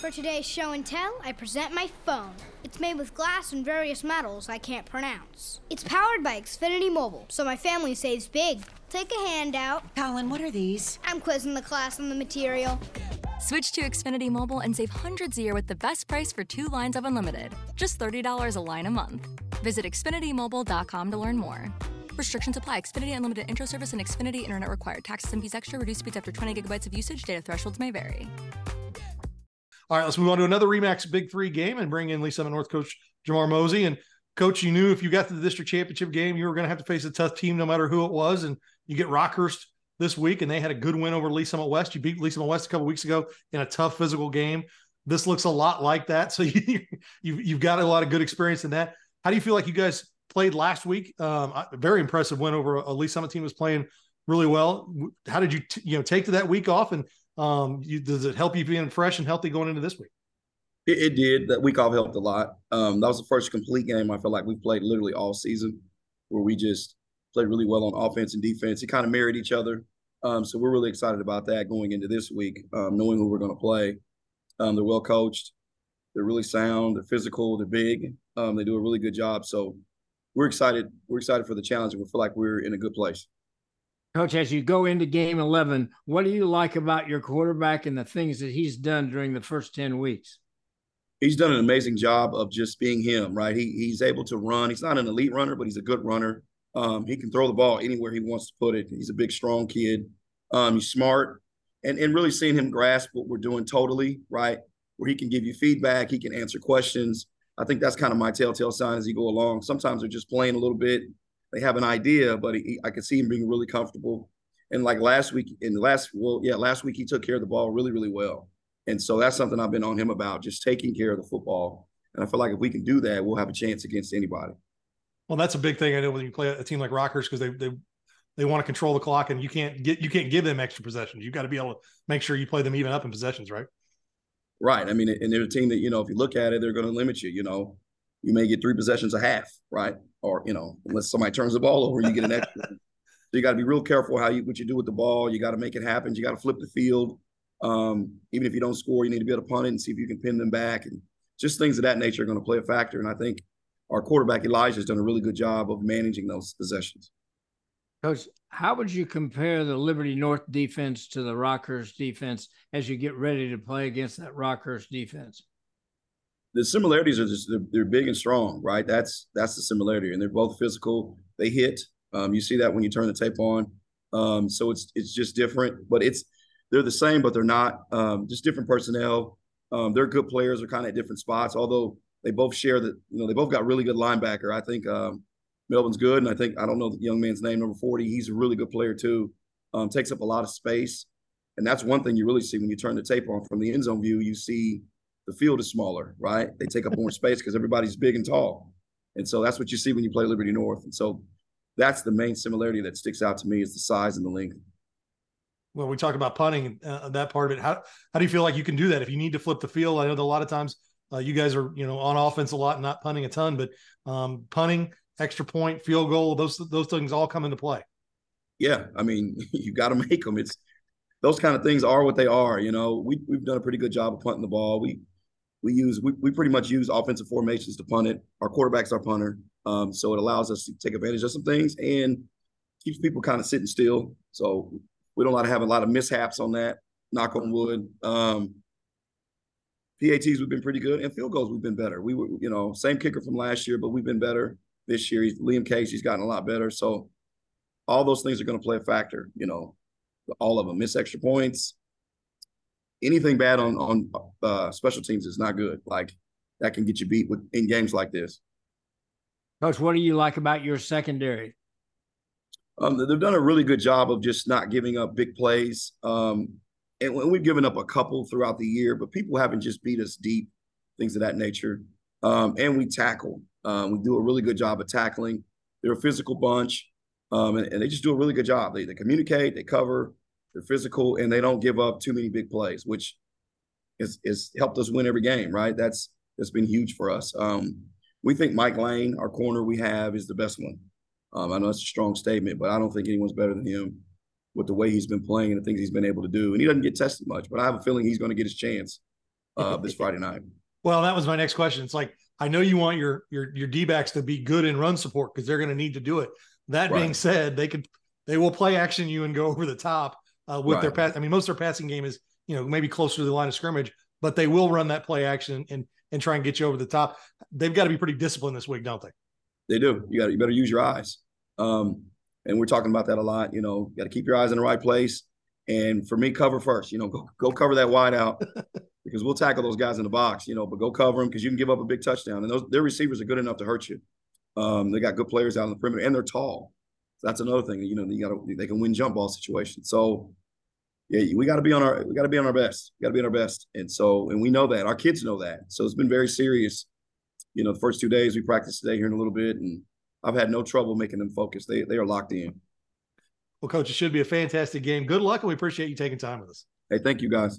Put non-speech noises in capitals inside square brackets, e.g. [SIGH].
For today's show and tell, I present my phone. It's made with glass and various metals I can't pronounce. It's powered by Xfinity Mobile, so my family saves big. Take a handout. Colin, what are these? I'm quizzing the class on the material. Switch to Xfinity Mobile and save hundreds a year with the best price for two lines of unlimited. Just $30 a line a month. Visit XfinityMobile.com to learn more. Restrictions apply. Xfinity Unlimited Intro Service and Xfinity Internet required. Taxes and fees extra. Reduced speeds after 20 gigabytes of usage. Data thresholds may vary. All right, let's move on to another Remax Big Three game and bring in Lee Summit North coach Jamar Mozee. And coach, you knew if you got to the district championship game, you were going to have to face a tough team no matter who it was. And you get Rockhurst this week, and they had a good win over Lee Summit West. You beat Lee Summit West a couple weeks ago in a tough physical game. This looks a lot like that. So [LAUGHS] you, you've, you've got a lot of good experience in that. How do you feel like you guys played last week? Um, very impressive win over a Lee Summit team was playing really well. How did you t- you know take to that week off, and um, you, does it help you being fresh and healthy going into this week? It, it did. That week off helped a lot. Um, that was the first complete game I feel like we played literally all season, where we just played really well on offense and defense. It kind of married each other. Um, so we're really excited about that going into this week, um, knowing who we're going to play. Um, they're well coached. They're really sound. They're physical. They're big. Um, they do a really good job. So we're excited. We're excited for the challenge, we feel like we're in a good place. Coach, as you go into game 11, what do you like about your quarterback and the things that he's done during the first 10 weeks? he's done an amazing job of just being him, right? He he's able to run. He's not an elite runner, but he's a good runner. Um, he can throw the ball anywhere he wants to put it. He's a big, strong kid. Um, he's smart, and and really seeing him grasp what we're doing totally, right? Where he can give you feedback, he can answer questions. I think that's kind of my telltale sign as you go along. Sometimes they're just playing a little bit. They have an idea, but he, I can see him being really comfortable. And like last week, in the last, well, yeah, last week he took care of the ball really, really well. And so that's something I've been on him about, just taking care of the football. And I feel like if we can do that, we'll have a chance against anybody. Well, that's a big thing. I know when you play a team like Rockhurst because they they they want to control the clock and you can't get you can't give them extra possessions. You've got to be able to make sure you play them even up in possessions, right? Right. I mean, and they're a team that you know if you look at it, they're going to limit you. You know, you may get three possessions a half, right? Or you know, unless somebody turns the ball over, you get an extra. so you got to be real careful how you what you do with the ball. You got to make it happen. You got to flip the field. Um, even if you don't score, you need to be able to punt it and see if you can pin them back. And just things of that nature are going to play a factor. And I think our quarterback Elijah has done a really good job of managing those possessions. Coach, how would you compare the Liberty North defense to the Rockhurst defense as you get ready to play against that Rockhurst defense? The similarities are just they're, they're big and strong, right? That's that's the similarity, and they're both physical. They hit. Um, you see that when you turn the tape on. Um, so it's it's just different, but it's they're the same, but they're not. Um, just different personnel. Um, they're good players. They're kind of at different spots, although they both share that. You know, they both got really good linebacker. I think um, good, and I think I don't know the young man's name, number forty. He's a really good player too. Um, takes up a lot of space, and that's one thing you really see when you turn the tape on from the end zone view. You see the field is smaller, right? They take up more space because everybody's big and tall, and so that's what you see when you play Liberty North. And so that's the main similarity that sticks out to me is the size and the length Well, we talk about punting, uh, that part of it, how how do you feel like you can do that if you need to flip the field? I know that a lot of times uh, you guys are you know on offense a lot, and not punting a ton, but um, punting, extra point, field goal, those those things all come into play. Yeah, I mean [LAUGHS] you got to make them. It's those kind of things are what they are. You know, we we've done a pretty good job of punting the ball. We we use we, we pretty much use offensive formations to punt it. Our quarterback's our punter, um, so it allows us to take advantage of some things and keeps people kind of sitting still. So we don't like have a lot of mishaps on that. Knock on wood. Um, PATs we've been pretty good, and field goals we've been better. We were, you know, same kicker from last year, but we've been better this year. He's, Liam Case, he's gotten a lot better. So all those things are going to play a factor. You know, all of them. Miss extra points. Anything bad on on uh, special teams is not good. Like that can get you beat with in games like this. Coach, what do you like about your secondary? Um, they've done a really good job of just not giving up big plays. Um, and we've given up a couple throughout the year, but people haven't just beat us deep, things of that nature. Um, and we tackle. Um, we do a really good job of tackling. They're a physical bunch, um, and, and, they just do a really good job. They, they communicate, they cover, they're physical, and they don't give up too many big plays, which has, has helped us win every game. Right? That's that's been huge for us. Um, we think Mike Lane, our corner we have, is the best one. Um, I know it's a strong statement, but I don't think anyone's better than him with the way he's been playing and the things he's been able to do. And he doesn't get tested much, but I have a feeling he's going to get his chance uh, this [LAUGHS] Friday night. Well, that was my next question. It's like I know you want your your your D backs to be good in run support because they're going to need to do it. That right. being said, they could they will play action you and go over the top uh, with right. their pass. I mean, most of their passing game is you know maybe closer to the line of scrimmage, but they will run that play action and and try and get you over the top. They've got to be pretty disciplined this week, don't they? They do. You got to you better use your eyes. Um, and we're talking about that a lot. You know, you got to keep your eyes in the right place. And for me, cover first. You know, go go cover that wide out [LAUGHS] because we'll tackle those guys in the box. You know, but go cover them because you can give up a big touchdown. And those their receivers are good enough to hurt you. Um, they got good players out on the perimeter and they're tall. That's another thing. You know, you got to they can win jump ball situations. So yeah, we got to be on our we got to be on our best. We got to be on our best. And so and we know that our kids know that. So it's been very serious. You know, the first two days we practiced today here in a little bit, and I've had no trouble making them focus. They they are locked in. Well, coach, it should be a fantastic game. Good luck, and we appreciate you taking time with us. Hey, thank you guys.